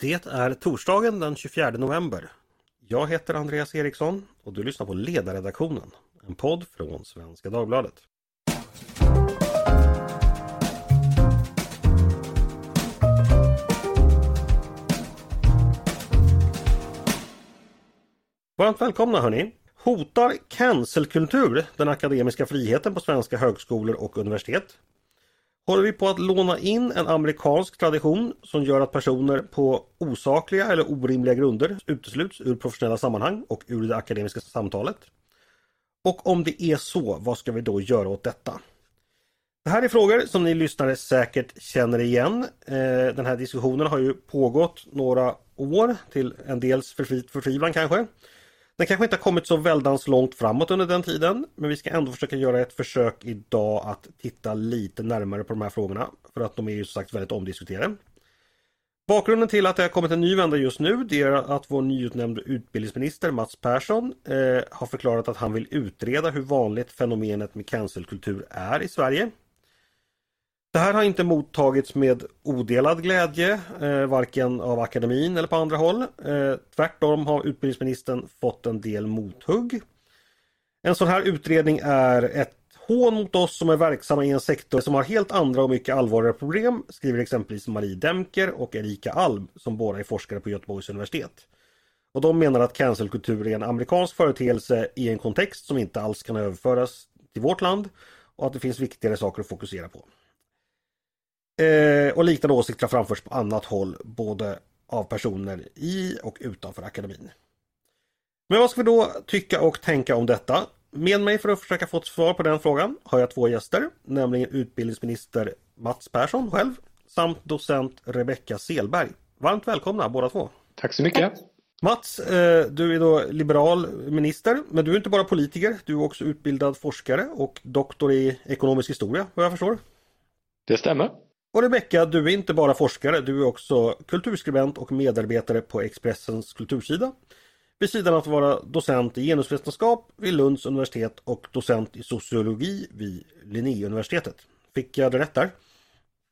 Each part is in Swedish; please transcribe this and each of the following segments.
Det är torsdagen den 24 november. Jag heter Andreas Eriksson och du lyssnar på Ledarredaktionen, en podd från Svenska Dagbladet. Varmt välkomna hörni! Hotar cancelkultur den akademiska friheten på svenska högskolor och universitet? Håller vi på att låna in en amerikansk tradition som gör att personer på osakliga eller orimliga grunder utesluts ur professionella sammanhang och ur det akademiska samtalet? Och om det är så, vad ska vi då göra åt detta? Det här är frågor som ni lyssnare säkert känner igen. Eh, den här diskussionen har ju pågått några år till en dels förtvivlan kanske. Den kanske inte har kommit så väldans långt framåt under den tiden men vi ska ändå försöka göra ett försök idag att titta lite närmare på de här frågorna för att de är ju som sagt väldigt omdiskuterade. Bakgrunden till att det har kommit en ny vända just nu det är att vår nyutnämnde utbildningsminister Mats Persson eh, har förklarat att han vill utreda hur vanligt fenomenet med cancelkultur är i Sverige. Det här har inte mottagits med odelad glädje, eh, varken av akademin eller på andra håll. Eh, tvärtom har utbildningsministern fått en del mothugg. En sån här utredning är ett hån mot oss som är verksamma i en sektor som har helt andra och mycket allvarligare problem, skriver exempelvis Marie Demker och Erika Alm som båda är forskare på Göteborgs universitet. Och de menar att cancelkultur är en amerikansk företeelse i en kontext som inte alls kan överföras till vårt land och att det finns viktigare saker att fokusera på. Eh, och liknande åsikter har framförts på annat håll både av personer i och utanför akademin. Men vad ska vi då tycka och tänka om detta? Med mig för att försöka få ett svar på den frågan har jag två gäster, nämligen utbildningsminister Mats Persson själv samt docent Rebecka Selberg. Varmt välkomna båda två! Tack så mycket! Mats, eh, du är då liberal minister, men du är inte bara politiker, du är också utbildad forskare och doktor i ekonomisk historia, vad jag förstår. Det stämmer. Och Rebecka, du är inte bara forskare, du är också kulturskribent och medarbetare på Expressens kultursida. Vid sidan av att vara docent i genusvetenskap vid Lunds universitet och docent i sociologi vid Linnéuniversitetet. Fick jag det rätt där?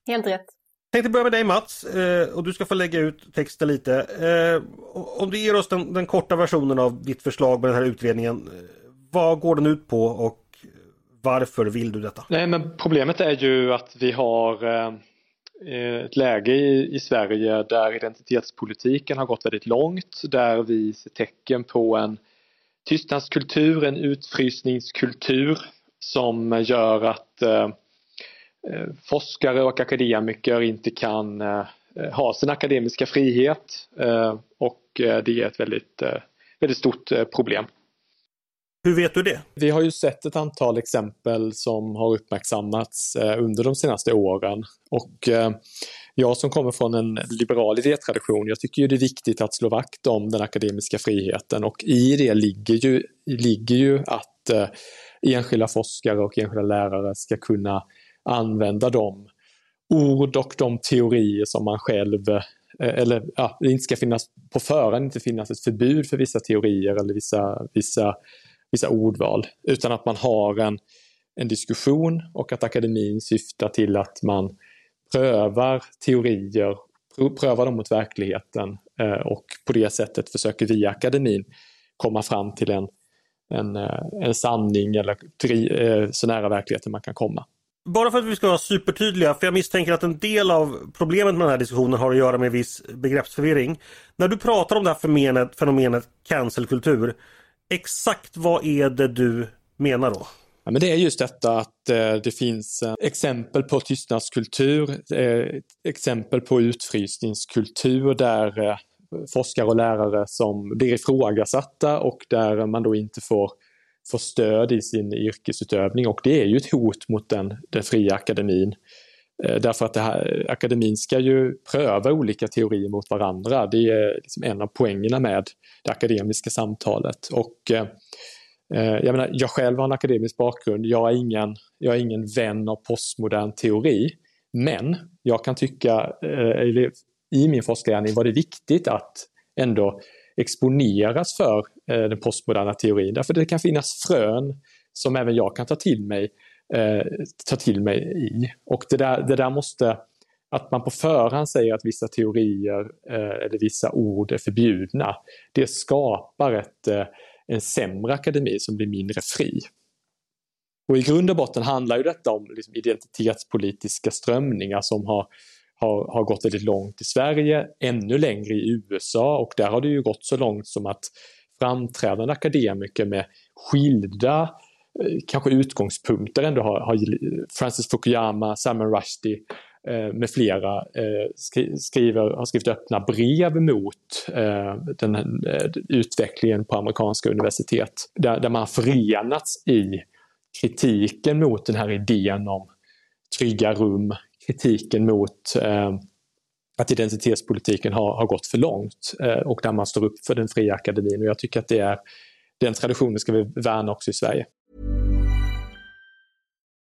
Helt rätt. Jag tänkte börja med dig Mats eh, och du ska få lägga ut texten lite. Eh, om du ger oss den, den korta versionen av ditt förslag med den här utredningen. Eh, vad går den ut på och varför vill du detta? Nej men problemet är ju att vi har Eh, ett läge i, i Sverige där identitetspolitiken har gått väldigt långt, där vi ser tecken på en tystnadskultur, en utfrysningskultur som gör att eh, eh forskare och akademiker inte kan eh, ha sin akademiska frihet eh, och eh, det är ett väldigt, väldigt stort problem. Hur vet du det? Vi har ju sett ett antal exempel som har uppmärksammats eh, under de senaste åren. Och eh, jag som kommer från en liberal idétradition, jag tycker ju det är viktigt att slå vakt om den akademiska friheten och i det ligger ju, ligger ju att eh, enskilda forskare och enskilda lärare ska kunna använda de ord och de teorier som man själv eller ja, det inte ska finnas på förhand inte finnas ett förbud för vissa teorier eller vissa, vissa vissa ordval, utan att man har en, en diskussion och att akademin syftar till att man prövar teorier, prövar dem mot verkligheten eh, och på det sättet försöker via akademin komma fram till en, en, eh, en sanning eller eh, så nära verkligheten man kan komma. Bara för att vi ska vara supertydliga, för jag misstänker att en del av problemet med den här diskussionen har att göra med viss begreppsförvirring. När du pratar om det här fenomenet, fenomenet cancelkultur, Exakt vad är det du menar då? Ja, men det är just detta att eh, det finns eh, exempel på tystnadskultur, eh, exempel på utfrysningskultur där eh, forskare och lärare som blir ifrågasatta och där man då inte får, får stöd i sin yrkesutövning och det är ju ett hot mot den, den fria akademin. Eh, därför att det här, akademin ska ju pröva olika teorier mot varandra. Det är eh, liksom en av poängerna med det akademiska samtalet. Och eh, eh, jag, menar, jag själv har en akademisk bakgrund. Jag är, ingen, jag är ingen vän av postmodern teori. Men jag kan tycka, eh, i min forskargärning var det viktigt att ändå exponeras för eh, den postmoderna teorin. Därför det kan finnas frön som även jag kan ta till mig eh, ta till mig i. Och det där, det där måste att man på förhand säger att vissa teorier eh, eller vissa ord är förbjudna, det skapar ett, eh, en sämre akademi som blir mindre fri. Och i grund och botten handlar ju detta om liksom identitetspolitiska strömningar som har, har, har gått väldigt långt i Sverige, ännu längre i USA och där har det ju gått så långt som att framträdande akademiker med skilda eh, Eh, kanske utgångspunkter ändå har, har Francis Fukuyama, Salman Rushdie Eh, med flera eh, skriver, har skrivit öppna brev mot eh, den eh, utvecklingen på amerikanska universitet. Där, där man har förenats i kritiken mot den här idén om trygga rum, kritiken mot eh, att identitetspolitiken har, har gått för långt och där man står upp för den fria akademin. Och jag tycker att det är, den traditionen ska vi värna också i Sverige.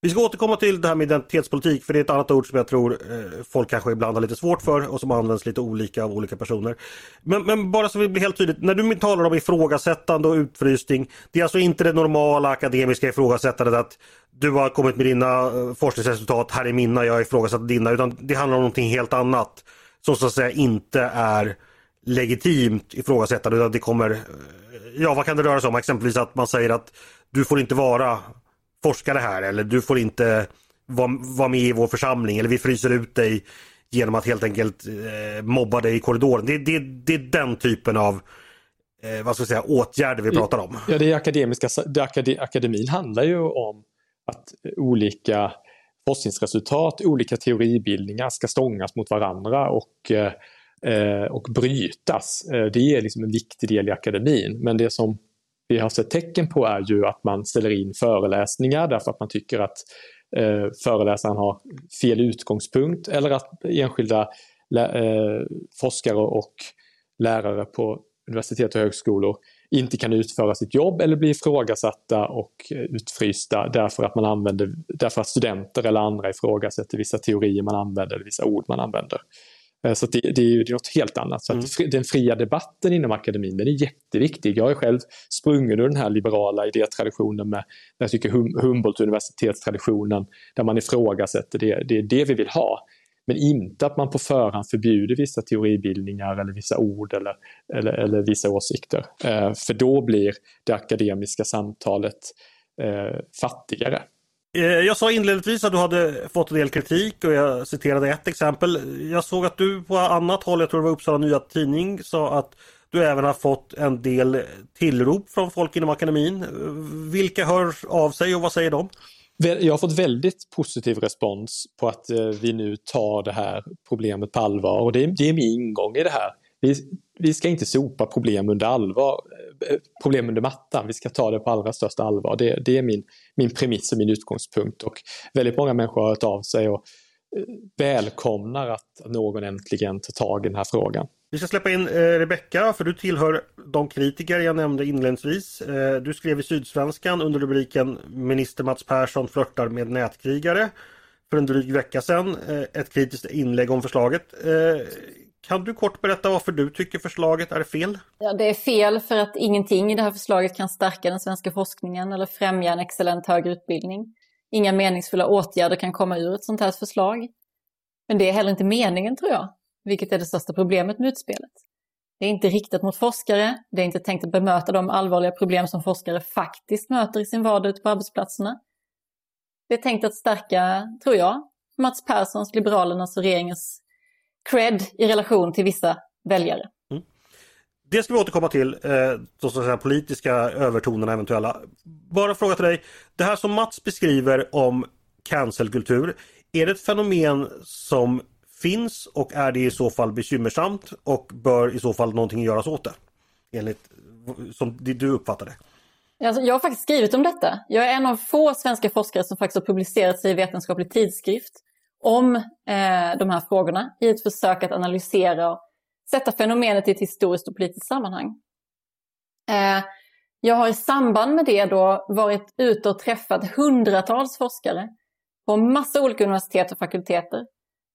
Vi ska återkomma till det här med identitetspolitik för det är ett annat ord som jag tror eh, folk kanske ibland har lite svårt för och som används lite olika av olika personer. Men, men bara så vi blir helt tydligt, när du talar om ifrågasättande och utfrysning, det är alltså inte det normala akademiska ifrågasättandet att du har kommit med dina eh, forskningsresultat, här är mina, jag har ifrågasatt dina, utan det handlar om någonting helt annat som så att säga inte är legitimt ifrågasättande utan det kommer, eh, ja vad kan det röra sig om? Exempelvis att man säger att du får inte vara forskare här eller du får inte vara, vara med i vår församling eller vi fryser ut dig genom att helt enkelt eh, mobba dig i korridoren. Det, det, det är den typen av eh, vad ska jag säga, åtgärder vi pratar om. Ja, det akademiska, det akad, akademin handlar ju om att olika forskningsresultat, olika teoribildningar ska stångas mot varandra och, eh, och brytas. Eh, det är liksom en viktig del i akademin. Men det som vi har sett tecken på är ju att man ställer in föreläsningar därför att man tycker att eh, föreläsaren har fel utgångspunkt eller att enskilda eh, forskare och lärare på universitet och högskolor inte kan utföra sitt jobb eller bli ifrågasatta och utfrysta därför att man använder, därför att studenter eller andra ifrågasätter vissa teorier man använder eller vissa ord man använder. Eh, så det, det, är ju något helt annat. Så mm. den fria debatten inom akademin den är jätteviktig. Jag är själv sprungen ur den här liberala idétraditionen med, jag tycker hum, Humboldt universitetstraditionen där man ifrågasätter det. Det är det vi vill ha. Men inte att man på förhand förbjuder vissa teoribildningar eller vissa ord eller, eller, eller vissa åsikter. Eh, för då blir det akademiska samtalet eh, fattigare. Eh, jag sa inledningsvis att du hade fått en del kritik och jag citerade ett exempel. Jag såg att du på annat håll, jag tror det var Uppsala Nya Tidning, sa att du även har fått en del tillrop från folk inom akademin. Vilka hör av sig och vad säger de? Jag har fått väldigt positiv respons på att eh, vi nu tar det här problemet på allvar och det är, det är min ingång i det här. Vi, vi ska inte sopa problem under allvar, problem under mattan. Vi ska ta det på allra största allvar. Det, det är min, min premiss och min utgångspunkt. Och väldigt många människor har hört av sig och eh, välkomnar att någon äntligen tar tag i den här frågan. Vi ska släppa in eh, Rebecka för du tillhör de kritiker jag nämnde inledningsvis. Eh, du skrev i Sydsvenskan under rubriken Minister Mats Persson flörtar med nätkrigare för en dryg vecka sedan. Eh, ett kritiskt inlägg om förslaget. Eh, kan du kort berätta varför du tycker förslaget är fel? Ja, det är fel för att ingenting i det här förslaget kan stärka den svenska forskningen eller främja en excellent högre utbildning. Inga meningsfulla åtgärder kan komma ur ett sånt här förslag. Men det är heller inte meningen tror jag, vilket är det största problemet med utspelet. Det är inte riktat mot forskare, det är inte tänkt att bemöta de allvarliga problem som forskare faktiskt möter i sin vardag ute på arbetsplatserna. Det är tänkt att stärka, tror jag, Mats Perssons, Liberalernas och regeringens cred i relation till vissa väljare. Mm. Det ska vi återkomma till, eh, så säga, politiska övertonerna eventuella. Bara fråga till dig, det här som Mats beskriver om cancelkultur, är det ett fenomen som finns och är det i så fall bekymmersamt och bör i så fall någonting göras åt det? Enligt som du uppfattar det. Alltså, jag har faktiskt skrivit om detta. Jag är en av få svenska forskare som faktiskt har publicerat sig i vetenskaplig tidskrift om eh, de här frågorna i ett försök att analysera och sätta fenomenet i ett historiskt och politiskt sammanhang. Eh, jag har i samband med det då varit ute och träffat hundratals forskare på massa olika universitet och fakulteter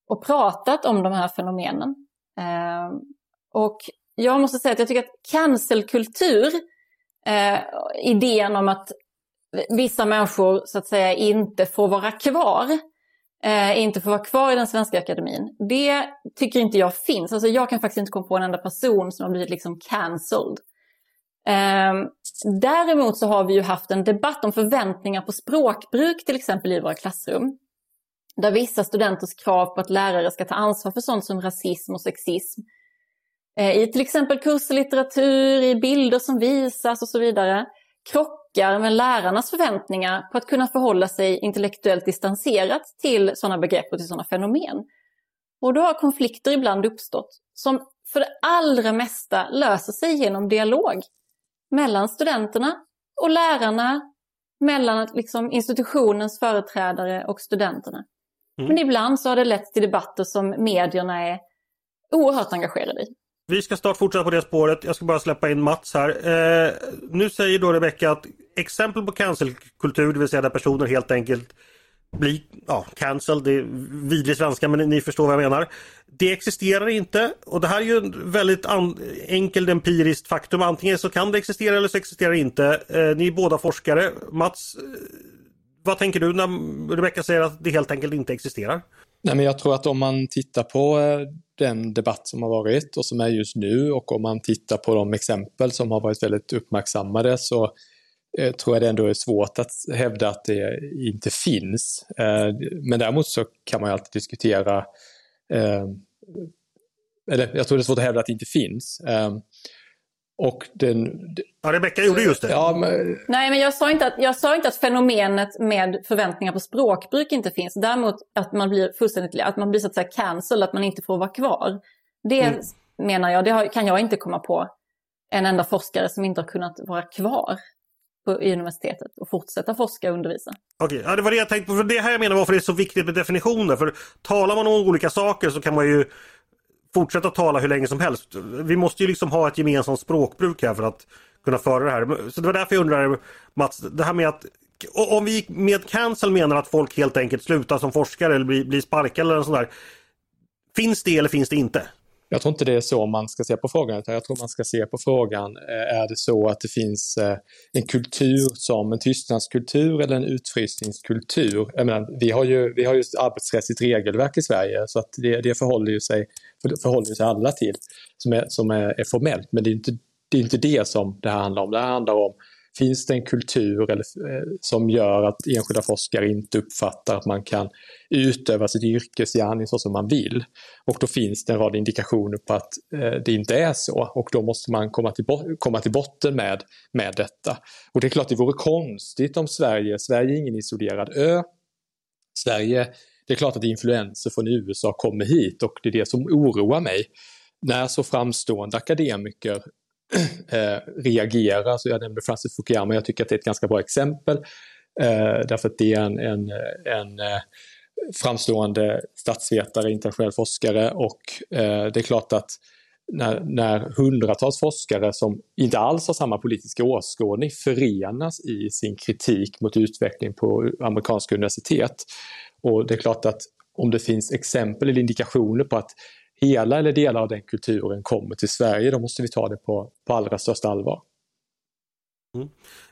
och pratat om de här fenomenen. Eh, och jag måste säga att jag tycker att cancelkultur, eh, idén om att vissa människor så att säga inte får vara kvar, eh, inte får vara kvar i den svenska akademin, det tycker inte jag finns. Alltså jag kan faktiskt inte komma på en enda person som har blivit liksom cancelled. Eh, däremot så har vi ju haft en debatt om förväntningar på språkbruk till exempel i våra klassrum. Där vissa studenters krav på att lärare ska ta ansvar för sånt som rasism och sexism eh, i till exempel kurslitteratur, i bilder som visas och så vidare krockar med lärarnas förväntningar på att kunna förhålla sig intellektuellt distanserat till sådana begrepp och till sådana fenomen. Och då har konflikter ibland uppstått som för det allra mesta löser sig genom dialog mellan studenterna och lärarna, mellan liksom institutionens företrädare och studenterna. Mm. Men ibland så har det lett till debatter som medierna är oerhört engagerade i. Vi ska snart fortsätta på det spåret. Jag ska bara släppa in Mats här. Eh, nu säger då Rebecka att exempel på cancelkultur, det vill säga där personer helt enkelt blir ja, cancelled, det är vidrig svenska men ni förstår vad jag menar. Det existerar inte och det här är ju en väldigt enkelt empiriskt faktum. Antingen så kan det existera eller så existerar det inte. Eh, ni är båda forskare. Mats, eh, vad tänker du när Rebecka säger att det helt enkelt inte existerar? Nej, men jag tror att om man tittar på eh, den debatt som har varit och som är just nu och om man tittar på de exempel som har varit väldigt uppmärksammade så tror jag det ändå är svårt att hävda att det inte finns. Eh, men däremot så kan man ju alltid diskutera, eh, eller jag tror det är svårt att hävda att det inte finns. Eh, och den, ja, Rebecka gjorde just det. Ja, men... Nej, men jag sa, inte att, jag sa inte att fenomenet med förväntningar på språkbruk inte finns. Däremot att man blir fullständigt, att man blir så att säga cancel, att man inte får vara kvar. Det mm. menar jag, det kan jag inte komma på en enda forskare som inte har kunnat vara kvar på, i universitetet och fortsätta forska och undervisa. Okej, ja, det var det jag tänkte på. För det här jag menar varför det är så viktigt med definitioner. För talar man om olika saker så kan man ju fortsätta tala hur länge som helst. Vi måste ju liksom ha ett gemensamt språkbruk här för att kunna föra det här. Så det var därför jag undrar Mats, det här med att om vi med cancel menar att folk helt enkelt slutar som forskare eller blir, blir sparkade eller sådär. Finns det eller finns det inte? Jag tror inte det är så man ska se på frågan, utan jag tror man ska se på frågan, eh, är det så att det finns eh, en kultur som en tystnadskultur eller en utfrysningskultur? Jag menar, vi har ju, vi har ju ett arbetsrättsligt regelverk i Sverige så att det, det förhåller, ju sig, förhåller sig alla till som, är, som är, är formellt, men det är, inte, det är inte det som det här handlar om. Det här handlar om Finns det en kultur eller, eh, som gör att enskilda forskare inte uppfattar att man kan utöva sitt yrkesgärning så som man vill? Och då finns det en rad indikationer på att eh, det inte är så och då måste man komma till, komma till botten med, med detta. Och det är klart det vore konstigt om Sverige, Sverige är ingen isolerad ö. Sverige, det är klart att influenser från USA kommer hit och det är det som oroar mig när så framstående akademiker eh, reagera. Så jag nämnde Francis Fukuyama, jag tycker att det är ett ganska bra exempel. Eh, därför att det är en, en, en eh, framstående statsvetare, internationell forskare och eh, det är klart att när, när, hundratals forskare som inte alls har samma politiska åskådning förenas i sin kritik mot utveckling på amerikanska universitet. Och det är klart att om det finns exempel eller indikationer på att hela eller delar av den kulturen kommer till Sverige, då måste vi ta det på, på allra största allvar. Mm.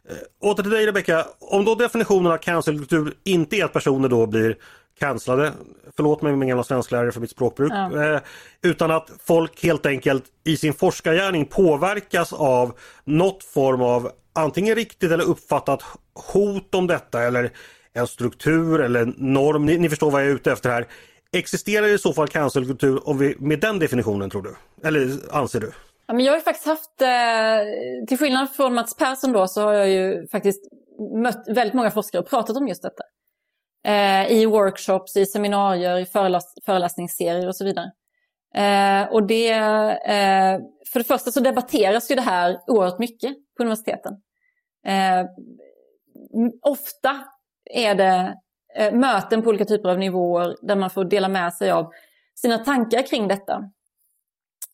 Eh, åter till dig Rebecka, om då definitionen av cancelkultur inte är att personer då blir cancellade, förlåt mig min gamla svensklärare för mitt språkbruk, ja. eh, utan att folk helt enkelt i sin forskargärning påverkas av något form av antingen riktigt eller uppfattat hot om detta eller en struktur eller norm, ni, ni förstår vad jag är ute efter här. Existerar i så fall cancelkultur om vi, med den definitionen tror du? Eller anser du? Ja, men jag har ju faktiskt haft, eh, till skillnad från Mats Persson då, så har jag ju faktiskt mött väldigt många forskare och pratat om just detta. Eh, I workshops, i seminarier, i föreläs föreläsningsserier och så vidare. Eh, och det, eh, för det första så debatteras ju det här oerhört mycket på universiteten. Eh, ofta är det Eh, möten på olika typer av nivåer där man får dela med sig av sina tankar kring detta.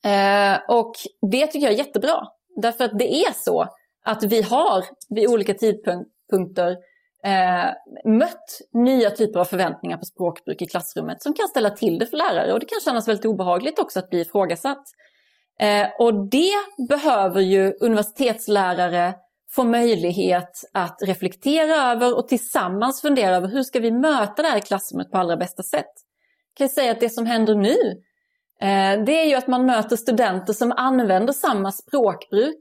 Eh, och det tycker jag är jättebra. Därför att det är så att vi har vid olika tidpunkter eh, mött nya typer av förväntningar på språkbruk i klassrummet som kan ställa till det för lärare och det kan kännas väldigt obehagligt också att bli ifrågasatt. Eh, och det behöver ju universitetslärare får möjlighet att reflektera över och tillsammans fundera över hur ska vi möta det här i klassrummet på allra bästa sätt. Jag kan säga att det som händer nu eh, det är ju att man möter studenter som använder samma språkbruk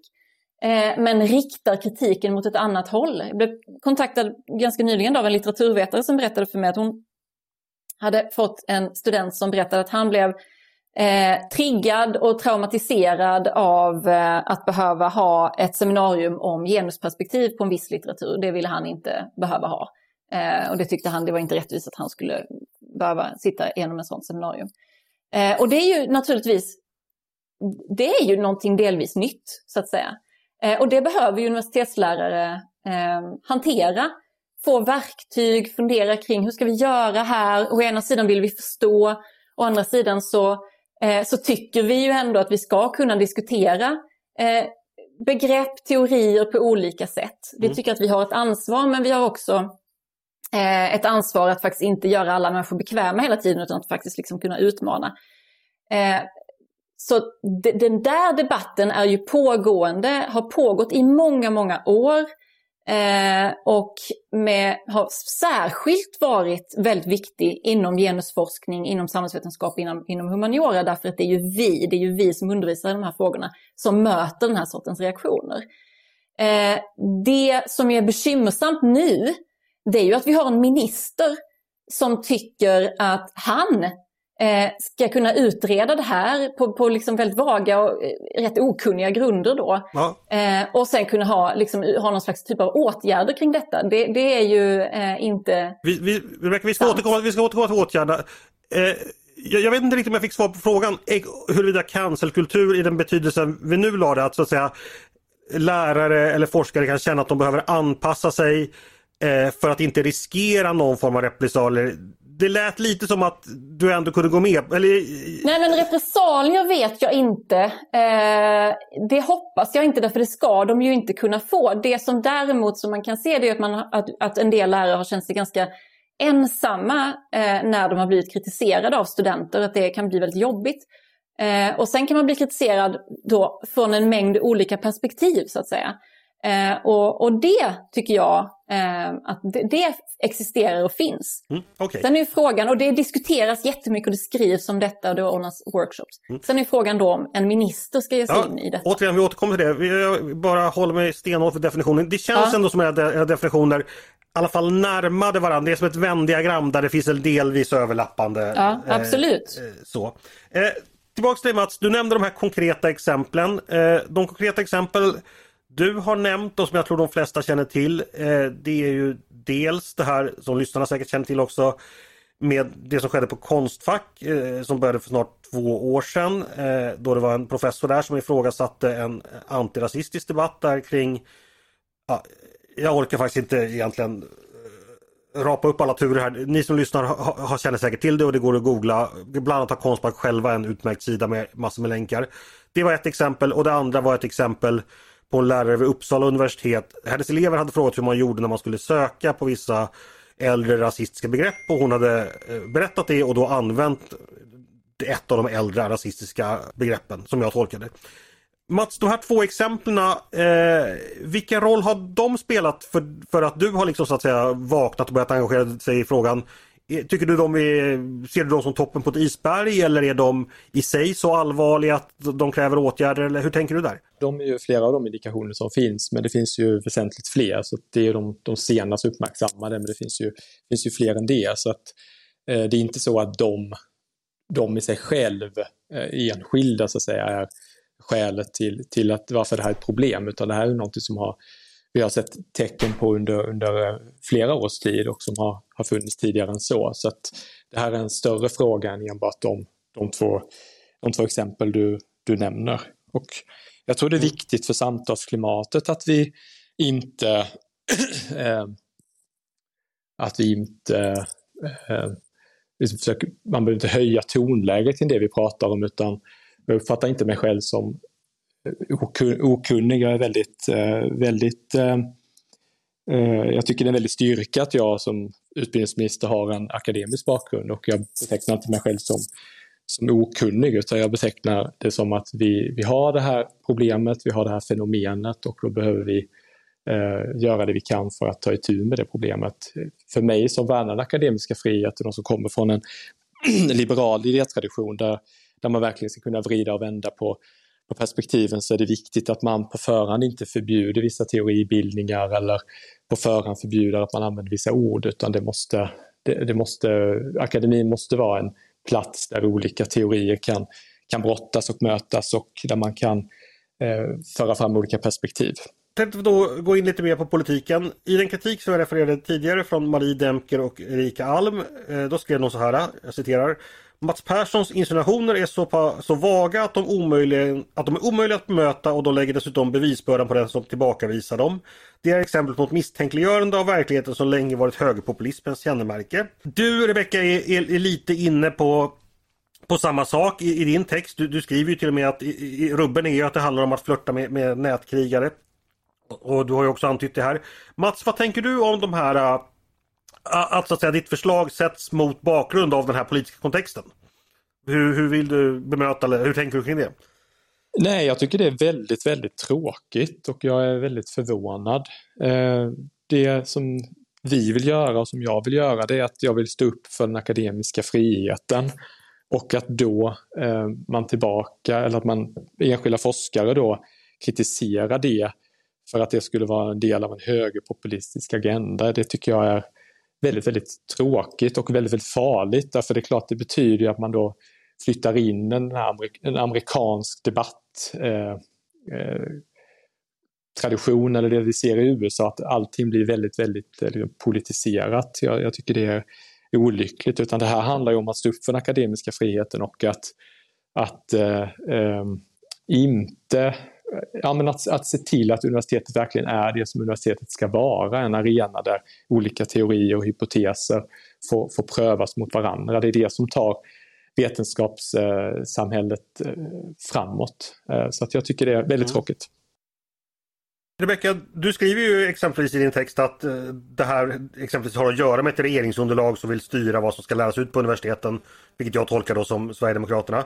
eh, men riktar kritiken mot ett annat håll. Jag blev kontaktad ganska nyligen av en litteraturvetare som berättade för mig att hon hade fått en student som berättade att han blev eh, triggad och traumatiserad av eh, att behöva ha ett seminarium om genusperspektiv på en viss litteratur. Det ville han inte behöva ha. Eh, och det tyckte han, det var inte rättvist att han skulle behöva sitta igenom ett sådant seminarium. Eh, och det är ju naturligtvis, det är ju någonting delvis nytt så att säga. Eh, och det behöver ju universitetslärare eh, hantera. Få verktyg, fundera kring hur ska vi göra här? Å ena sidan vill vi förstå, å andra sidan så Eh, så tycker vi ju ändå att vi ska kunna diskutera eh, begrepp, teorier på olika sätt. Vi mm. tycker att vi har ett ansvar men vi har också eh, ett ansvar att faktiskt inte göra alla människor bekväma hela tiden utan att faktiskt liksom kunna utmana. Så den där debatten är ju pågående, har pågått i många, många år. Eh, och med, har särskilt varit väldigt viktig inom genusforskning, inom samhällsvetenskap, inom, inom humaniora därför att det är ju vi, det är ju vi som undervisar i de här frågorna som möter den här sortens reaktioner. Eh, det som är bekymmersamt nu, det är ju att vi har en minister som tycker att han eh, ska kunna utreda det här på, på liksom väldigt vaga och eh, rätt okunniga grunder då. Ja. Eh, och sen kunna ha, liksom, ha någon slags typ av åtgärder kring detta. Det, det är ju eh, inte Vi, vi, vi, ska återkomma, vi ska återkomma till åtgärder. Eh, jag, jag, vet inte riktigt om jag fick svar på frågan huruvida cancelkultur i den betydelsen vi nu la det, att så att säga lärare eller forskare kan känna att de behöver anpassa sig för att inte riskera någon form av repressalier det lät lite som att du ändå kunde gå med. Eller... Nej men repressalier vet jag inte. Eh, det hoppas jag inte därför det ska de ju inte kunna få. Det som däremot som man kan se det är att, man, att, att en del lärare har känt sig ganska ensamma eh, när de har blivit kritiserade av studenter. Att det kan bli väldigt jobbigt. Eh, och sen kan man bli kritiserad då från en mängd olika perspektiv så att säga. Eh, och, och, det tycker jag eh, att det, det, existerar och finns. Mm, okay. Sen är frågan, och det diskuteras jättemycket och det skrivs om detta och det ordnas workshops. Mm. Sen är frågan då om en minister ska ge sig ja, in i detta. Återigen, vi återkommer till det. Vi bara håller mig stenhårt för definitionen. Det känns ja. ändå som att era definitioner i alla fall närmade varandra. Det är som ett vändiagram där det finns en delvis överlappande. Ja, eh, absolut. Eh, så. Eh, tillbaks till dig Mats, du nämnde de här konkreta exemplen. Eh, de konkreta exempel du har nämnt och som jag tror de flesta känner till. Eh, det är ju dels det här som lyssnarna säkert känner till också med det som skedde på Konstfack eh, som började för snart två år sedan. Eh, då det var en professor där som ifrågasatte en antirasistisk debatt där kring ja, Jag orkar faktiskt inte egentligen rapa upp alla turer här. Ni som lyssnar har, har, känner säkert till det och det går att googla. Bland annat har Konstfack själva en utmärkt sida med massor med länkar. Det var ett exempel och det andra var ett exempel på en lärare vid Uppsala universitet. Hennes elever hade frågat hur man gjorde när man skulle söka på vissa äldre rasistiska begrepp och hon hade eh, berättat det och då använt ett av de äldre rasistiska begreppen som jag tolkade. Mats, de här två exemplen, eh, vilken roll har de spelat för, för att du har liksom så att säga vaknat och börjat engagera dig i frågan? Eh, tycker du de är, ser du dem som toppen på ett isberg eller är de i sig så allvarliga att de kräver åtgärder eller hur tänker du där? De är ju flera av de indikationer som finns men det finns ju väsentligt fler så det är de, de senast uppmärksammade men det finns ju, finns ju fler än det så att eh, det är inte så att de, de i sig själv eh, enskilda så att säga är skälet till, till att varför det här är ett problem utan det här är något som har vi har sett tecken på under, under eh, flera års tid och som har, har funnits tidigare än så. Så att det här är en större fråga än enbart de, de, två, de två exempel du, du nämner. Och jag tror det är mm. viktigt för samtalsklimatet att vi inte eh, att vi inte eh, liksom försöker, man behöver inte höja tonläget till det vi pratar om utan jag uppfattar inte mig själv som okunnig. Jag är väldigt, eh, väldigt eh, eh, jag tycker det är en väldigt styrka att jag som utbildningsminister har en akademisk bakgrund och jag betecknar inte mig själv som, som okunnig utan jag betecknar det som att vi, vi har det här problemet, vi har det här fenomenet och då behöver vi eh, göra det vi kan för att ta itu med det problemet. För mig som värnar den akademiska friheten och som kommer från en liberal idétradition där, där man verkligen ska kunna vrida och vända på, på perspektiven så är det viktigt att man på förhand inte förbjuder vissa teoribildningar eller på förhand förbjuder att man använder vissa ord utan det måste, det, det måste, akademin måste vara en plats där olika teorier kan, kan brottas och mötas och där man kan eh, föra fram olika perspektiv tänkte då gå in lite mer på politiken. I den kritik som jag refererade tidigare från Marie Demker och Erika Alm, eh, då skrev de så här, jag citerar. Mats Perssons insinuationer är så, så vaga att de, omöjliga, att de är omöjliga att bemöta och de lägger dessutom bevisbördan på den som tillbakavisar dem. Det är exempel på ett misstänkliggörande av verkligheten som länge varit högerpopulismens kännemärke. Du Rebecka är, är, är lite inne på på samma sak i, i din text. Du, du, skriver ju till och med att i, i, rubben är ju att det handlar om att flörta med, med nätkrigare. Och du har ju också antytt det här. Mats, vad tänker du om de här äh, att så att säga ditt förslag sätts mot bakgrund av den här politiska kontexten? Hur, hur vill du bemöta eller hur tänker du kring det? Nej, jag tycker det är väldigt, väldigt tråkigt och jag är väldigt förvånad. Eh, det som vi vill göra och som jag vill göra det är att jag vill stå upp för den akademiska friheten och att då eh, man tillbaka, eller att man enskilda forskare då kritiserar det för att det skulle vara en del av en högerpopulistisk agenda. Det tycker jag är väldigt, väldigt tråkigt och väldigt, väldigt farligt. Därför det är klart, det betyder att man då flyttar in en, en amerikansk debatt eh, eh, tradition eller det vi ser i USA, att allting blir väldigt, väldigt eh, politiserat. Jag, jag, tycker det är olyckligt, utan det här handlar ju om att stå upp för den akademiska friheten och att, att eh, eh inte ja, men att, att se till att universitetet verkligen är det som universitetet ska vara, en arena där olika teorier och hypoteser får, får prövas mot varandra. Det är det som tar vetenskapssamhället eh, framåt. Eh, så att jag tycker det är väldigt mm. tråkigt. Rebecka, du skriver ju exempelvis i din text att eh, det här exempelvis har att göra med ett regeringsunderlag som vill styra vad som ska läras ut på universiteten. Vilket jag tolkar då som Sverigedemokraterna.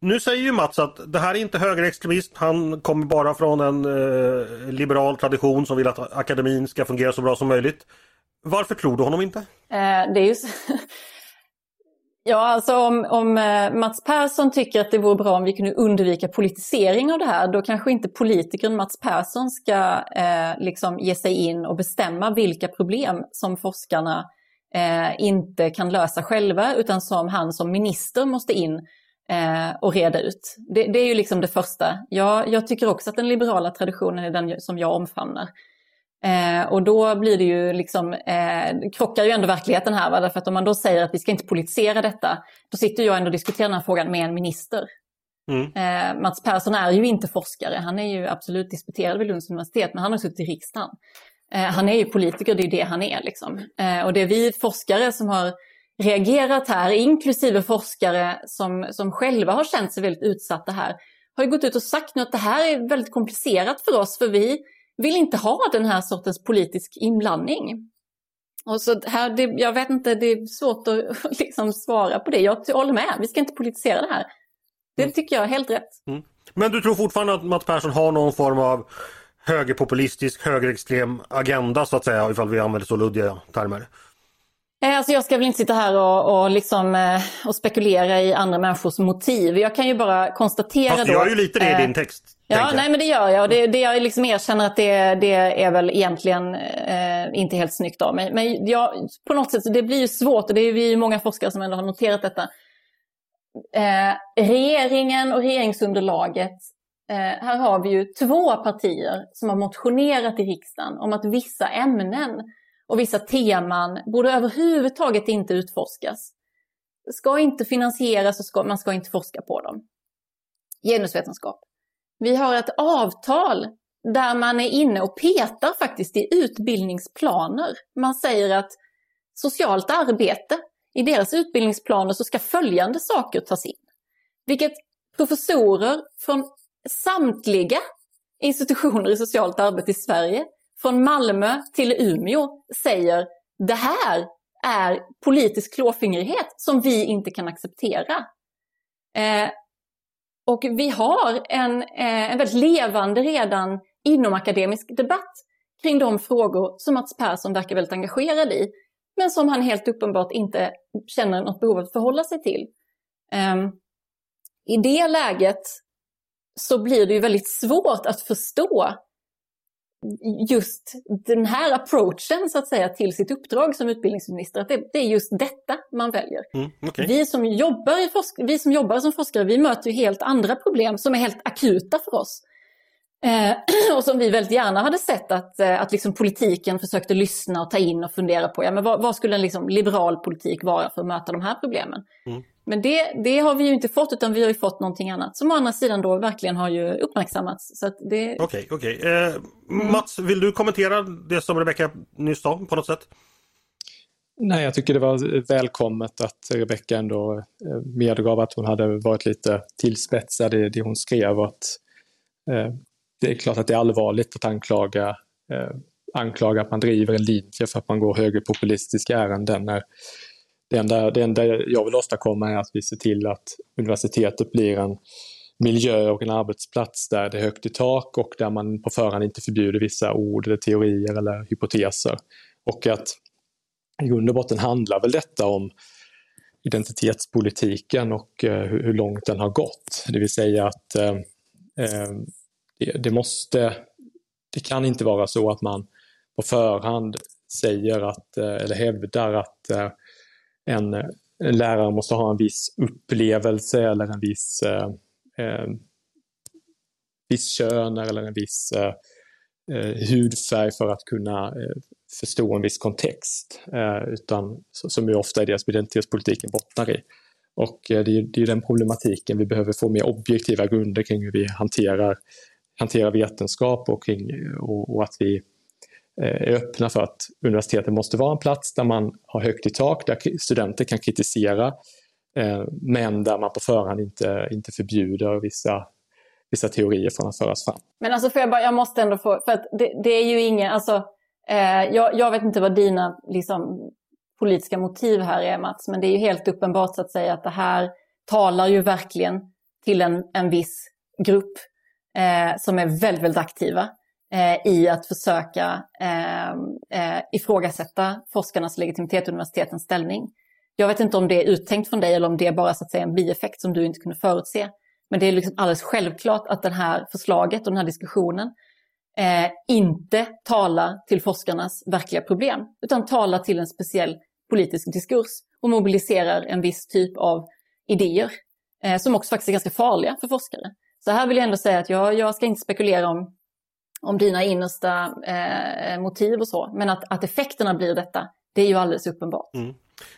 Nu säger ju Mats att det här är inte högerextremism. Han kommer bara från en eh, liberal tradition som vill att akademin ska fungera så bra som möjligt. Varför tror du honom inte? Eh, det är ju så... Ja, alltså om, om eh, Mats Persson tycker att det vore bra om vi kunde undvika politisering av det här, då kanske inte politikern Mats Persson ska eh, liksom ge sig in och bestämma vilka problem som forskarna eh, inte kan lösa själva, utan som han som minister måste in eh, och reda ut. Det, det, är ju liksom det första. Jag, jag tycker också att den liberala traditionen är den som jag omfamnar. Eh, och då blir det ju liksom, eh, krockar ju ändå verkligheten här. Va? Därför att om man då säger att vi ska inte politisera detta, då sitter jag ändå och diskuterar den här frågan med en minister. Mm. Eh, Mats Persson är ju inte forskare, han är ju absolut disputerad vid Lunds universitet, men han har suttit i riksdagen. Eh, han är ju politiker, det är ju det han är. Liksom. Eh, och det är vi forskare som har reagerat här, inklusive forskare som, som själva har känt sig väldigt utsatta här, har ju gått ut och sagt nu att det här är väldigt komplicerat för oss, för vi vill inte ha den här sortens politisk inblandning. Och så här, det, jag vet inte, det är svårt att liksom svara på det. Jag håller med, vi ska inte politisera det här. Det mm. tycker jag är helt rätt. Mm. Men du tror fortfarande att Mats Persson har någon form av högerpopulistisk, högerextrem agenda så att säga, ifall vi använder så luddiga termer? Eh, alltså jag ska väl inte sitta här och, och, liksom, eh, och spekulera i andra människors motiv. Jag kan ju bara konstatera Fast du gör ju lite det i din text. Ja, nej men det gör jag. Och det, det jag liksom erkänner att det, det är väl egentligen eh, inte helt snyggt av mig. Men jag, på något sätt, det blir ju svårt och det är vi många forskare som ändå har noterat detta. Eh, regeringen och regeringsunderlaget, eh, här har vi ju två partier som har motionerat i riksdagen om att vissa ämnen och vissa teman borde överhuvudtaget inte utforskas. Det ska inte finansieras och ska, man ska inte forska på dem. Genusvetenskap. Vi har ett avtal där man är inne och petar faktiskt i utbildningsplaner. Man säger att socialt arbete, i deras utbildningsplaner så ska följande saker tas in. Vilket professorer från samtliga institutioner i socialt arbete i Sverige, från Malmö till Umeå, säger det här är politisk klåfingrighet som vi inte kan acceptera. Eh, och vi har en, eh, en väldigt levande redan inom akademisk debatt kring de frågor som Mats Persson verkar väldigt engagerad i, men som han helt uppenbart inte känner något behov av att förhålla sig till. Um, I det läget så blir det ju väldigt svårt att förstå just den här approachen så att säga till sitt uppdrag som utbildningsminister. Att det, det är just detta man väljer. Mm, okay. vi, som jobbar vi som jobbar som forskare, vi möter ju helt andra problem som är helt akuta för oss. Eh, och som vi väldigt gärna hade sett att, eh, att liksom politiken försökte lyssna och ta in och fundera på. Ja, men vad, vad skulle en liksom liberal politik vara för att möta de här problemen? Mm. Men det, det har vi ju inte fått utan vi har ju fått någonting annat som å andra sidan då verkligen har ju uppmärksammats. Okej, okej. Okay, okay. eh, mm. Mats, vill du kommentera det som Rebecka nyss sa på något sätt? Nej, jag tycker det var välkommet att Rebecka ändå eh, medgav att hon hade varit lite tillspetsad i det hon skrev. Och att, eh, det är klart att det är allvarligt att anklaga, eh, anklaga att man driver en linje för att man går högerpopulistiska ärenden när det enda, det enda jag vill åstadkomma är att vi ser till att universitetet blir en miljö och en arbetsplats där det är högt i tak och där man på förhand inte förbjuder vissa ord eller teorier eller hypoteser. Och att i grund och botten handlar väl detta om identitetspolitiken och eh, hur, långt den har gått. Det vill säga att eh, eh, det, det, måste, det kan inte vara så att man på förhand säger att, eh, eller hävdar att eh, en, en lärare måste ha en viss upplevelse eller en viss, eh, eh viss kön eller en viss eh, hudfärg för att kunna eh, förstå en viss kontext. Eh, utan som ju ofta är deras identitetspolitiken bottnar i. Och det är, det är den problematiken vi behöver få mer objektiva grunder kring hur vi hanterar, hantera vetenskap och, kring, och, och att vi eh, är öppna för att universiteten måste vara en plats där man har högt i tak, där studenter kan kritisera, eh, men där man på förhand inte, inte förbjuder vissa, vissa teorier från att föras fram. Men alltså för jag, bara, jag måste ändå få, för att det, det är ju ingen, alltså, eh, jag, jag, vet inte vad dina liksom, politiska motiv här är Mats, men det är ju helt uppenbart så att säga att det här talar ju verkligen till en, en viss grupp eh, som är väldigt, väldigt aktiva eh, i att försöka eh, eh, ifrågasätta forskarnas legitimitet och universitetens ställning. Jag vet inte om det är uttänkt från dig eller om det är bara så att säga, en bieffekt som du inte kunde förutse. Men det är liksom alldeles självklart att det här förslaget och den här diskussionen eh, inte talar till forskarnas verkliga problem, utan talar till en speciell politisk diskurs och mobiliserar en viss typ av idéer eh, som också faktiskt är ganska farliga för forskare. Så här vill jag ändå säga att jag, jag ska inte spekulera om om dina innersta eh, motiv och så. Men att, att effekterna blir detta, det är ju alldeles uppenbart. Mm.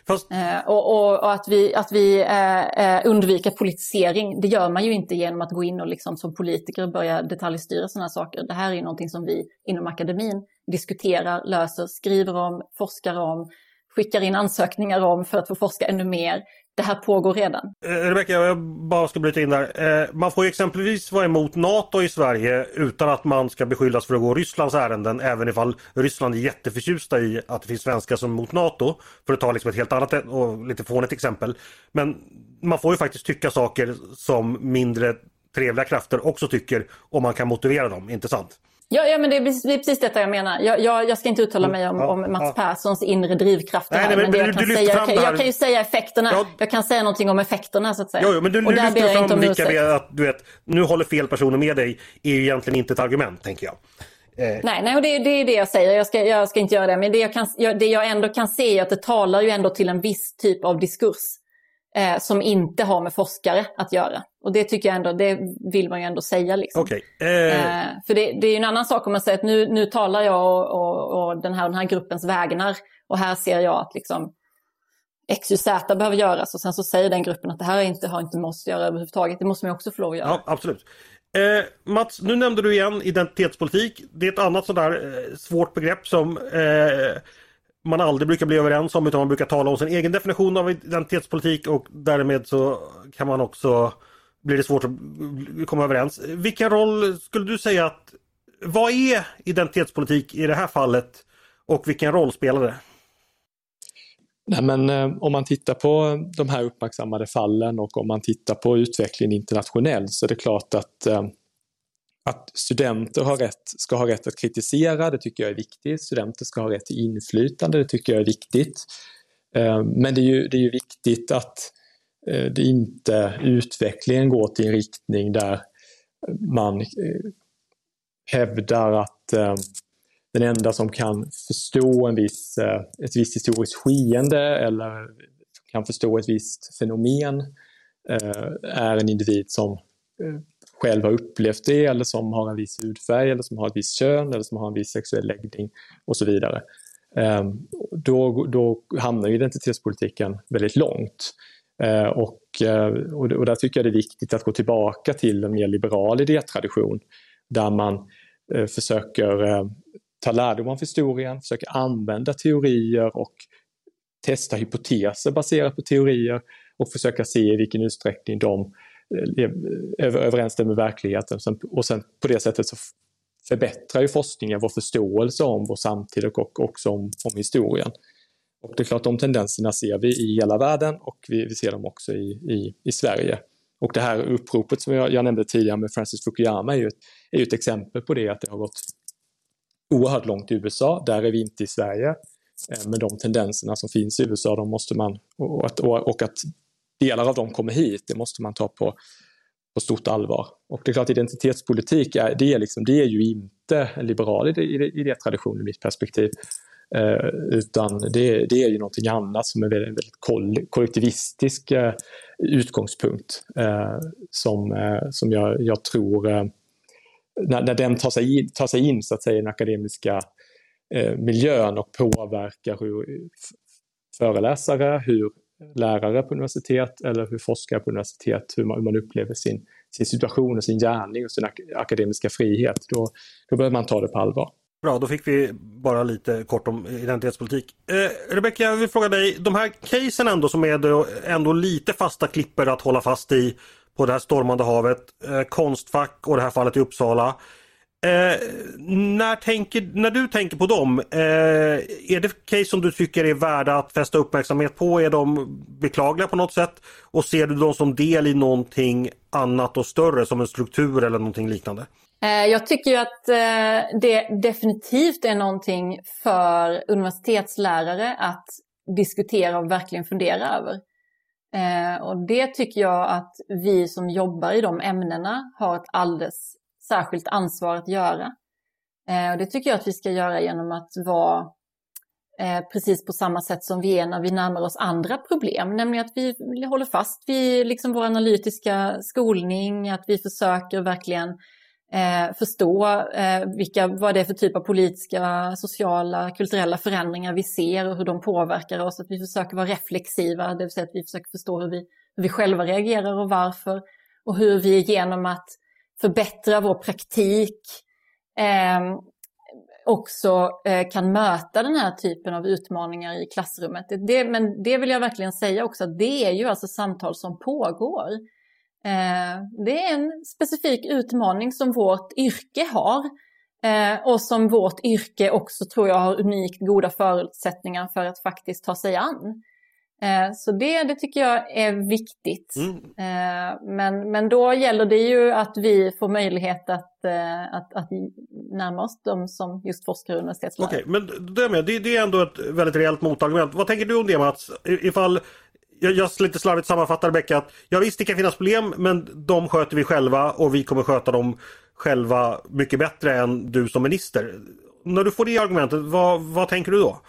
Fast... Eh, och, och, och, att vi, att vi eh, eh, undviker politisering, det gör man ju inte genom att gå in och liksom som politiker börja detaljstyra sådana saker. Det här är ju någonting som vi inom akademin diskuterar, löser, skriver om, forskar om, skickar in ansökningar om för att få forska ännu mer det här pågår redan. Eh, Rebecka, jag bara ska bryta in där. Eh, man får exempelvis vara emot NATO i Sverige utan att man ska beskyllas för att gå Rysslands ärenden även ifall Ryssland är jätteförtjusta i att det finns svenskar som är emot NATO. För att ta liksom ett helt annat och lite fånigt exempel. Men man får ju faktiskt tycka saker som mindre trevliga krafter också tycker om man kan motivera dem, inte sant? Ja, ja men det är, precis, det är precis detta jag menar. Jag, jag, jag ska inte uttala mig om, om Mats. Perssons inre drivkrafter nej. Nej, men, men jag, kan säga, jag, kan, jag kan ju säga effekterna. Ja. Jag kan säga någonting om effekterna så att säga. Jo, jo men du, och du lyfter fram vilka att du vet, nu håller fel personer med dig är ju egentligen inte ett argument, tänker jag. Eh. Nej, nej och det, det, är det jag säger. Jag ska, jag ska inte göra det. Men det jag, kan, det jag ändå kan se är att det talar ju ändå till en viss typ av diskurs eh, som inte har med forskare att göra. Och det tycker jag ändå, det vill man ju ändå säga. Liksom. Okay. Eh... Eh, för det, det, är ju en annan sak om man säger att nu, nu talar jag och, och, och den, här, den här gruppens vägnar och här ser jag att liksom XYZ behöver göras och sen så säger den gruppen att det här inte, har inte med oss att göra överhuvudtaget. Det måste man också få lov att göra. Ja, absolut. Eh, Mats, nu nämnde du igen identitetspolitik. Det är ett annat sådär eh, svårt begrepp som eh, man aldrig brukar bli överens om utan man brukar tala om sin egen definition av identitetspolitik och därmed så kan man också blir det svårt att komma överens. Vilken roll skulle du säga att vad är identitetspolitik i det här fallet och vilken roll spelar det? Nej, men, eh, om man tittar på de här uppmärksammade fallen och om man tittar på utvecklingen internationellt så är det klart att, eh, att studenter har rätt, ska ha rätt att kritisera, det tycker jag är viktigt. Studenter ska ha rätt till inflytande, det tycker jag är viktigt. Eh, men det är ju, det är ju viktigt att Eh, det inte utvecklingen går till en riktning där man eh, hävdar att eh, den enda som kan förstå en viss, ett visst historiskt skeende eller kan förstå ett visst fenomen är en individ som själv har upplevt det eller som har en viss hudfärg eller som har ett visst kön eller som har en viss sexuell läggning och så vidare. Då, då hamnar identitetspolitiken väldigt långt. Eh, eh, och, och där tycker jag det är viktigt att gå tillbaka till en mer liberal idétradition där man eh, försöker ta lärdom av historien, försöker använda teorier och testa hypoteser baserat på teorier och försöka se i vilken utsträckning de överensstämmer med verkligheten. Och sen på det sättet så förbättrar ju forskningen vår förståelse om vår samtid och också om, om historien. Och det är klart, de tendenserna ser vi i hela världen och vi, vi ser dem också i, i, i Sverige. Och det här uppropet som jag, jag nämnde tidigare med Francis Fukuyama är ju, ett, är ju ett exempel på det, att det har gått oerhört långt i USA. Där är vi inte i Sverige. Eh, men de tendenserna som finns i USA, de måste man, och att, och att delar av dem kommer hit, det måste man ta på, på stort allvar. Och det är klart, identitetspolitik är, det är, liksom, det är ju inte en liberal idétradition i mitt perspektiv. Eh, utan det, det, är ju någonting annat som är en väldigt kollektivistisk eh, utgångspunkt eh, som, eh, som jag, jag tror eh, när, när den tar sig, in, tar sig in så att säga, i den akademiska eh, miljön och påverkar hur föreläsare, hur lärare på universitet eller hur forskare på universitet, hur man, hur man upplever sin, sin situation och sin gärning och sin ak akademiska frihet, då, då behöver man ta det på allvar. Bra, då fick vi bara lite kort om identitetspolitik. Eh, Rebecka, jag vill fråga dig, de här casen ändå som är ändå lite fasta klipper att hålla fast i på det här stormande havet. Eh, konstfack och det här fallet i Uppsala. Eh, när, tänker, när du tänker på dem, eh, är det case som du tycker är värda att fästa uppmärksamhet på? Är de beklagliga på något sätt? Och ser du dem som del i någonting annat och större som en struktur eller någonting liknande? Eh, jag tycker att eh, det definitivt är någonting för universitetslärare att diskutera och verkligen fundera över. Eh, och det tycker jag att vi som jobbar i de ämnena har ett alldeles särskilt ansvar att göra. Och det tycker jag att vi ska göra genom att vara precis på samma sätt som vi är när vi närmar oss andra problem, nämligen att vi håller fast vid liksom vår analytiska skolning, att vi försöker verkligen eh, förstå eh, vilka, vad det är för typ av politiska, sociala, kulturella förändringar vi ser och hur de påverkar oss. Att vi försöker vara reflexiva, det vill säga att vi försöker förstå hur vi, hur vi själva reagerar och varför. Och hur vi genom att förbättra vår praktik eh, också eh, kan möta den här typen av utmaningar i klassrummet. Det, men det vill jag verkligen säga också, att det är ju alltså samtal som pågår. Eh, det är en specifik utmaning som vårt yrke har eh, och som vårt yrke också tror jag har unikt goda förutsättningar för att faktiskt ta sig an. Eh, så det, det tycker jag är viktigt. Mm. Men, men då gäller det ju att vi får möjlighet att, att, att närma oss dem som just forskar och universitetslärare. Okej, okay, men det, med, det, det är ändå ett väldigt reellt motargument. Vad tänker du om det Mats? Ifall jag, jag lite slarvigt sammanfattar Rebecka att ja visst det kan finnas problem men de sköter vi själva och vi kommer sköta dem själva mycket bättre än du som minister. När du får det argumentet, vad, vad tänker du då?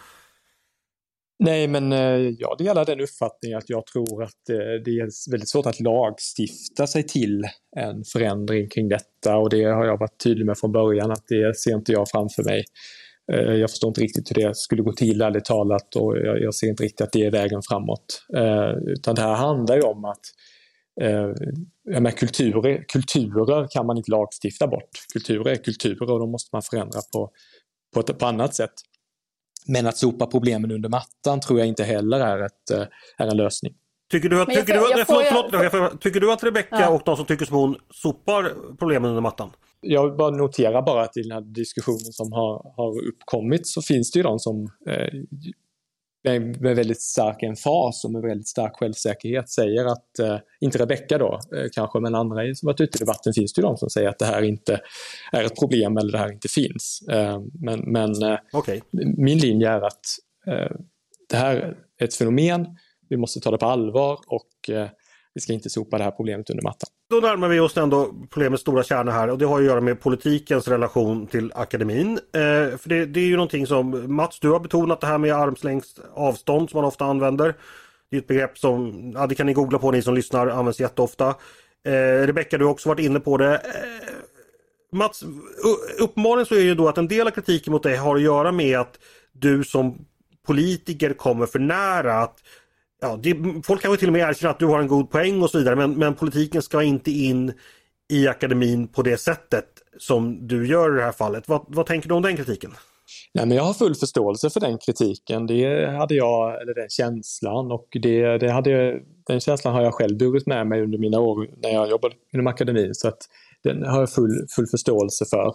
Nej, men eh, jag delar den uppfattningen att jag tror att eh, det är väldigt svårt att lagstifta sig till en förändring kring detta och det har jag varit tydlig med från början att det ser inte jag framför mig. Eh, jag förstår inte riktigt hur det skulle gå till ärligt talat och jag, ser inte riktigt att det är vägen framåt. Eh, utan det här handlar ju om att eh, med kulturer, kulturer kan man inte lagstifta bort. Kulturer är kulturer och de måste man förändra på, på ett på annat sätt. Men att sopa problemen under mattan tror jag inte heller är, ett, eh, är en lösning. Tycker du jag tycker får- du att, jag får- förlåt, förlåt, jag får- tycker du att Rebecca Ja. och de som tycker som hon sopar problemen under mattan? Jag bara notera bara att i den här diskussionen som har, har uppkommit så finns det ju de som eh, med, med väldigt stark emfas och med väldigt stark självsäkerhet säger att, eh, inte Rebecka då eh, kanske, men andra som varit ute i debatten finns det ju de som säger att det här inte är ett problem eller det här inte finns. Eh, men men eh, Okej. min linje är att eh, det här är ett fenomen, vi måste ta det på allvar och eh, vi ska inte sopa det här problemet under mattan. Då närmar vi oss ändå problemets stora kärna här och det har att göra med politikens relation till akademin. Eh, för det, det är ju någonting som Mats, du har betonat det här med armslängds avstånd som man ofta använder. Det är ett begrepp som, ja, det kan ni googla på ni som lyssnar, används jätteofta. Eh, Rebecka, du har också varit inne på det. Eh, Mats, uppenbarligen så är ju då att en del av kritiken mot dig har att göra med att du som politiker kommer för nära. att ja, det, Folk kanske till och med erkänner att du har en god poäng och så vidare men, men politiken ska inte in i akademin på det sättet som du gör i det här fallet. Vad, vad tänker du om den kritiken? Nej, men jag har full förståelse för den kritiken. Det hade jag, eller den känslan och det, det hade, den känslan har jag själv burit med mig under mina år när jag jobbade inom akademin. Så att den har jag full, full förståelse för.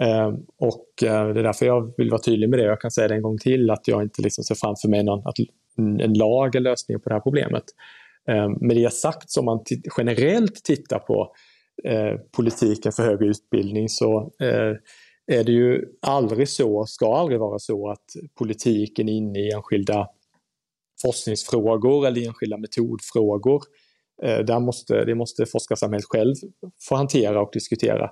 Ehm, och eh, det är därför jag vill vara tydlig med det. Jag kan säga det en gång till att jag inte liksom ser framför mig någon, att en, lag är lösningen på det här problemet. Ehm, med det sagt, så om man generellt tittar på eh, politiken för högre utbildning så eh, är det ju aldrig så, ska aldrig vara så att politiken är inne i enskilda forskningsfrågor eller enskilda metodfrågor. Eh, där måste, det måste forskarsamhället själv få hantera och diskutera.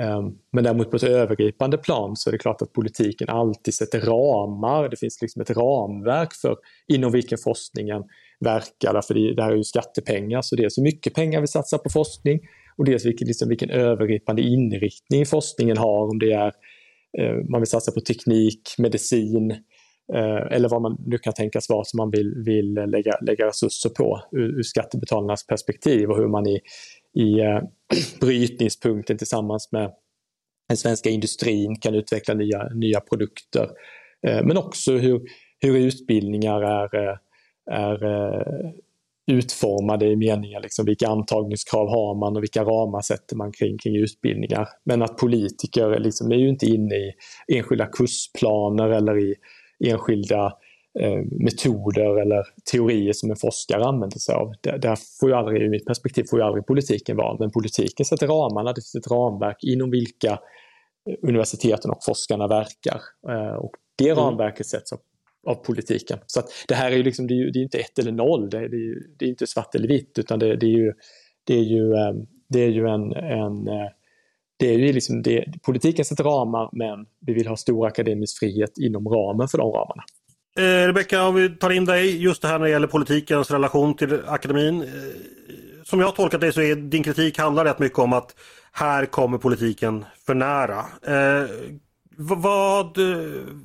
Ehm, men däremot på ett övergripande plan så är det klart att politiken alltid sätter ramar. Det finns liksom ett ramverk för inom vilken forskningen verkar. Därför det, det här är ju skattepengar så det är så mycket pengar vi satsar på forskning och dels vilken, liksom, vilken övergripande inriktning forskningen har. Om det är eh, man vill satsa på teknik, medicin eh, eller vad man nu kan tänkas vara som man vill, vill lägga, lägga resurser på ur, ur skattebetalarnas perspektiv och hur man i, i eh, brytningspunkten tillsammans med den svenska industrin kan utveckla nya, nya produkter. Eh, men också hur, hur utbildningar är, eh, är eh, utformade i meningen liksom vilka antagningskrav har man och vilka ramar sätter man kring, kring utbildningar. Men att politiker liksom är ju inte inne i enskilda kursplaner eller i enskilda eh, metoder eller teorier som en forskare använder sig av. Där, där får ju aldrig, ur mitt perspektiv, får ju aldrig politiken vara. Men politiken sätter ramarna, det finns ett ramverk inom vilka eh, universiteten och forskarna verkar. Eh, och det ramverket sätts av av politiken. Så att det här är ju liksom, det är, ju, det är inte ett eller noll, det är, det är, ju- det är inte svart eller vitt utan det, det är ju, det är ju, eh, det är ju en, en eh, det är ju liksom det, politiken sätter ramar men vi vill ha stor akademisk frihet inom ramen för de ramarna. Eh, Rebecka, om vi tar in dig just det här när det gäller politikens relation till akademin. Eh, som jag har tolkat dig så är din kritik handlar rätt mycket om att här kommer politiken för nära. Eh, vad,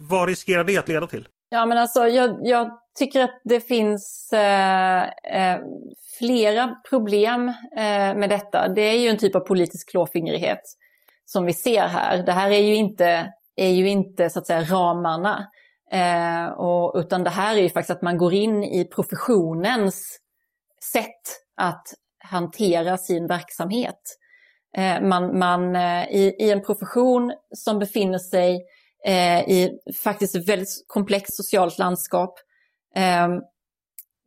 vad riskerar det att leda till? Ja, men alltså jag, jag tycker att det finns eh, eh, flera problem eh, med detta. Det är ju en typ av politisk klåfingrighet som vi ser här. Det här är ju inte, är ju inte så att säga ramarna. Eh, och, utan det här är ju faktiskt att man går in i professionens sätt att hantera sin verksamhet. Eh, man, man, eh, i, I en profession som befinner sig eh, i faktiskt ett väldigt komplext socialt landskap eh,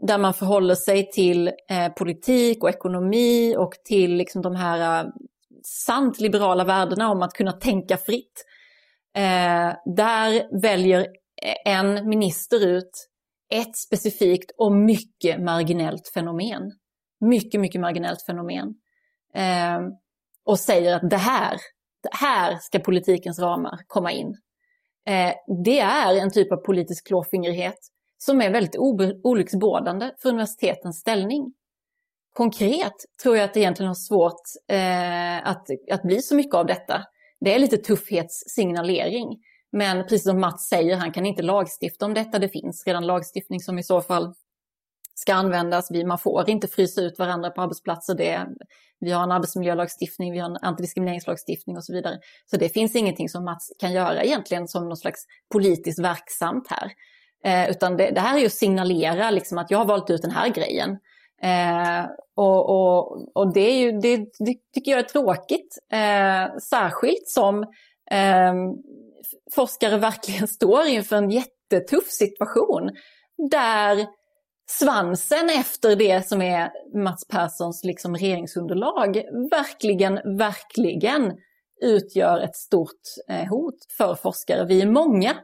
där man förhåller sig till eh, politik och ekonomi och till liksom de här eh, sant liberala värdena om att kunna tänka fritt. Eh, där väljer en minister ut ett specifikt och mycket marginellt fenomen. Mycket, mycket marginellt fenomen. Eh, och säger att det här, det här ska politikens ramar komma in. Eh, det är en typ av politisk klåfingrighet som är väldigt olycksbådande för universitetens ställning. Konkret tror jag att det egentligen har svårt eh, att, att bli så mycket av detta. Det är lite tuffhetssignalering. Men precis som Mats säger, han kan inte lagstifta om detta. Det finns redan lagstiftning som i så fall ska användas. Man får inte frysa ut varandra på arbetsplatser. Det, vi har en arbetsmiljölagstiftning, vi har en antidiskrimineringslagstiftning och så vidare. Så det finns ingenting som Mats kan göra egentligen som något slags politiskt verksamt här. Eh, utan det, det, här är ju att signalera liksom att jag har valt ut den här grejen. Eh, och, och, och det, är ju, det, det, tycker jag är tråkigt, eh, särskilt som eh, forskare verkligen står inför en jättetuff situation där svansen efter det som är Mats Perssons liksom regeringsunderlag verkligen, verkligen utgör ett stort eh, hot för forskare. Vi är många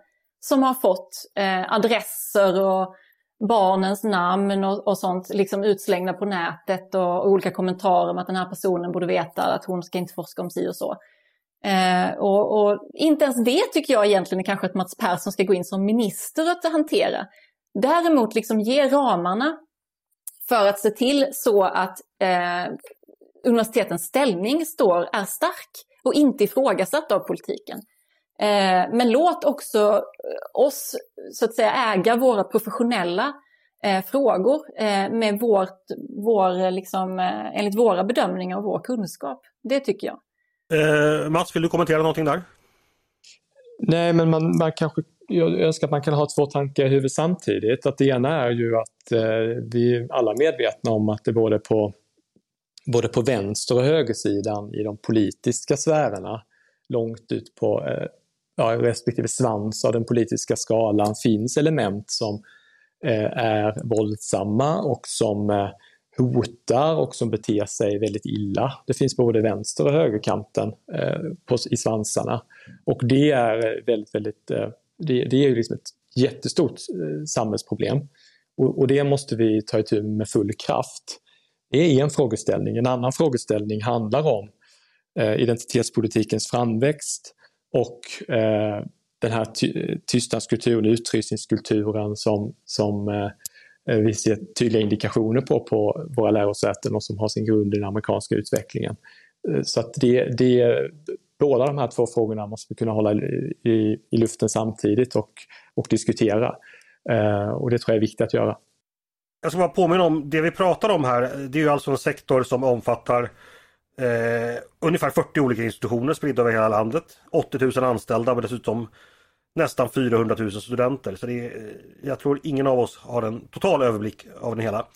som har fått eh, adresser och barnens namn och, och, sånt liksom utslängda på nätet och, och, olika kommentarer om att den här personen borde veta att hon ska inte forska om si och så. Eh, och, och, inte ens det tycker jag egentligen är kanske att Mats Persson ska gå in som minister att hantera. Däremot liksom ge ramarna för att se till så att eh, universitetens ställning står, är stark och inte ifrågasatt av politiken. Eh, men låt också oss så att säga äga våra professionella eh, frågor eh, med vårt, vår, liksom, eh, enligt våra bedömningar och vår kunskap. Det tycker jag. Eh, Mats, vill du kommentera någonting där? Nej, men man, man kanske jag önskar att man kan ha två tankar i huvudet samtidigt. Att det ena är ju att eh, vi är alla medvetna om att det både på, både på vänster och högersidan i de politiska sfärerna, långt ut på eh, ja, respektive svans av den politiska skalan finns element som eh, är våldsamma och som eh, hotar och som beter sig väldigt illa. Det finns både vänster och högerkanten eh, på, i svansarna. Och det är väldigt, väldigt eh, det, det är ju liksom ett jättestort eh, samhällsproblem. Och, och, det måste vi ta itu med med full kraft. Det är en frågeställning. En annan frågeställning handlar om eh, identitetspolitikens framväxt och eh, den här ty tystnadskulturen, utrysningskulturen som, som eh, Eh, vi ser tydliga indikationer på på våra lärosäten och som har sin grund i den amerikanska utvecklingen. Eh, så att det, det, båda de här två frågorna måste vi kunna hålla i, i, luften samtidigt och, och diskutera. Eh, och det tror jag är viktigt att göra. Jag ska bara påminna om, det vi pratar om här, det är ju alltså en sektor som omfattar eh, ungefär 40 olika institutioner spridda över hela landet. 80 000 anställda men dessutom nästan 400 000 studenter. Så det är, eh, jag tror ingen av oss har en total överblick av det hela.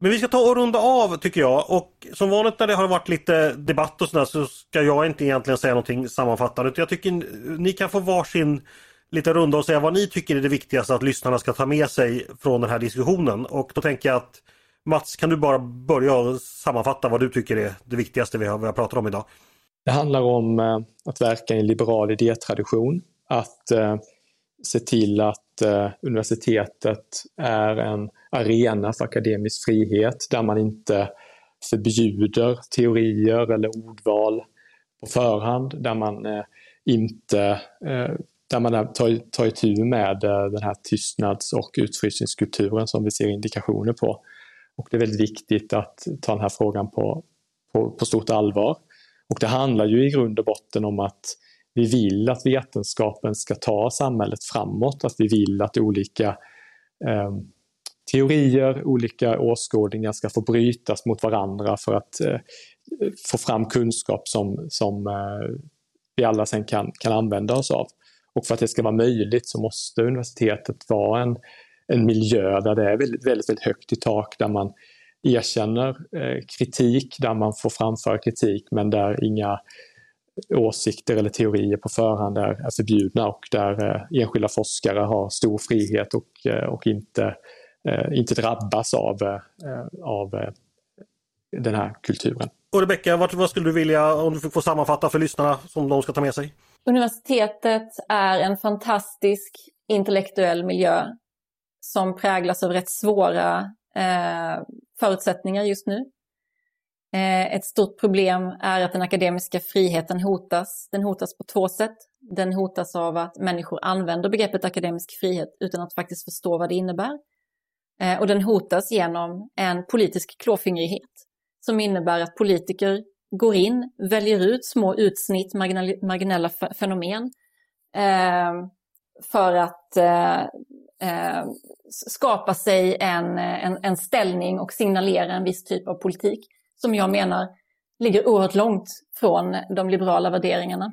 Men vi ska ta och runda av tycker jag och som vanligt när det har varit lite debatt och sådär så ska jag inte egentligen säga någonting sammanfattande. Jag tycker ni kan få varsin lite runda och säga vad ni tycker är det viktigaste att lyssnarna ska ta med sig från den här diskussionen. Och då tänker jag att Mats, kan du bara börja sammanfatta vad du tycker är det viktigaste vi har, vi har pratat om idag? Det handlar om eh, att verka i en liberal idétradition. Att eh, se till att eh, universitetet är en arena för akademisk frihet där man inte förbjuder teorier eller ordval på förhand, där man eh, inte eh, där man tar, tar itu med eh, den här tystnads och utfrysningskulturen som vi ser indikationer på. Och det är väldigt viktigt att ta den här frågan på, på, på stort allvar. Och det handlar ju i grund och botten om att vi vill att vetenskapen ska ta samhället framåt, att vi vill att olika eh, teorier, olika åskådningar ska få brytas mot varandra för att eh, få fram kunskap som, som eh, vi alla sen kan, kan använda oss av. Och för att det ska vara möjligt så måste universitetet vara en, en miljö där det är väldigt, väldigt, väldigt högt i tak, där man erkänner eh, kritik, där man får framföra kritik men där inga åsikter eller teorier på förhand är, är förbjudna och där eh, enskilda forskare har stor frihet och, eh, och inte, eh, inte drabbas av, eh, av eh, den här kulturen. Och Rebecka, vad, vad skulle du vilja, om du fick få sammanfatta för lyssnarna, som de ska ta med sig? Universitetet är en fantastisk intellektuell miljö som präglas av rätt svåra eh, förutsättningar just nu. Eh, ett stort problem är att den akademiska friheten hotas. Den hotas på två sätt. Den hotas av att människor använder begreppet akademisk frihet utan att faktiskt förstå vad det innebär. Eh, och den hotas genom en politisk klåfingrighet som innebär att politiker går in, väljer ut små utsnitt, marginella fenomen eh, för att skapa sig en, en, en ställning och signalera en viss typ av politik som jag menar ligger oerhört långt från de liberala värderingarna.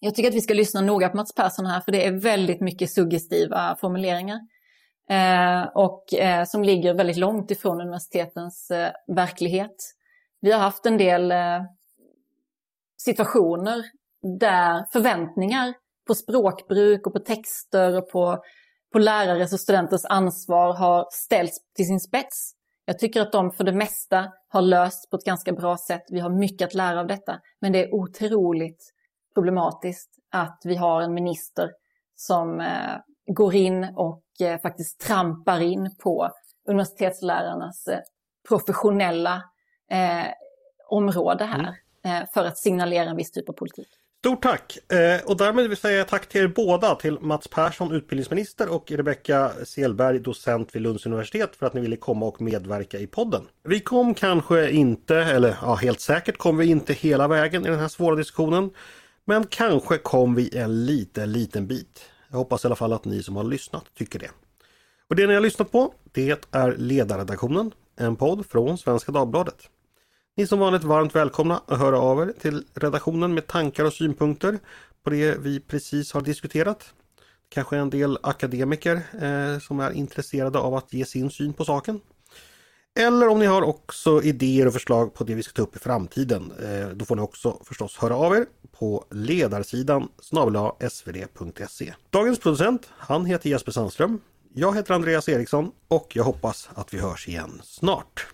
Jag tycker att vi ska lyssna noga på Mats Persson här för det är väldigt mycket suggestiva formuleringar. Eh, och eh, som ligger väldigt långt ifrån universitetens eh, verklighet. Vi har haft en del eh, situationer där förväntningar på språkbruk och på texter och på, på lärares och studenters ansvar har ställts till sin spets. Jag tycker att de för det mesta har lösts på ett ganska bra sätt. Vi har mycket att lära av detta. Men det är otroligt problematiskt att vi har en minister som eh, går in och eh, faktiskt trampar in på universitetslärarnas eh, professionella eh, område här mm. Eh, för att signalera en viss typ av politik. Stort tack! Eh, och därmed vill jag säga tack till er båda, till Mats Persson, utbildningsminister och Rebecka Selberg, docent vid Lunds universitet för att ni ville komma och medverka i podden. Vi kom kanske inte, eller ja, helt säkert kom vi inte hela vägen i den här svåra diskussionen. Men kanske kom vi en liten, liten bit. Jag hoppas i alla fall att ni som har lyssnat tycker det. Och det ni har lyssnat på, det är Ledarredaktionen, en podd från Svenska Dagbladet. Ni är som vanligt varmt välkomna att höra av er till redaktionen med tankar och synpunkter på det vi precis har diskuterat. Kanske en del akademiker eh, som är intresserade av att ge sin syn på saken. Eller om ni har också idéer och förslag på det vi ska ta upp i framtiden. Eh, då får ni också förstås höra av er på ledarsidan svd.se. Dagens producent, han heter Jesper Sandström. Jag heter Andreas Eriksson och jag hoppas att vi hörs igen snart.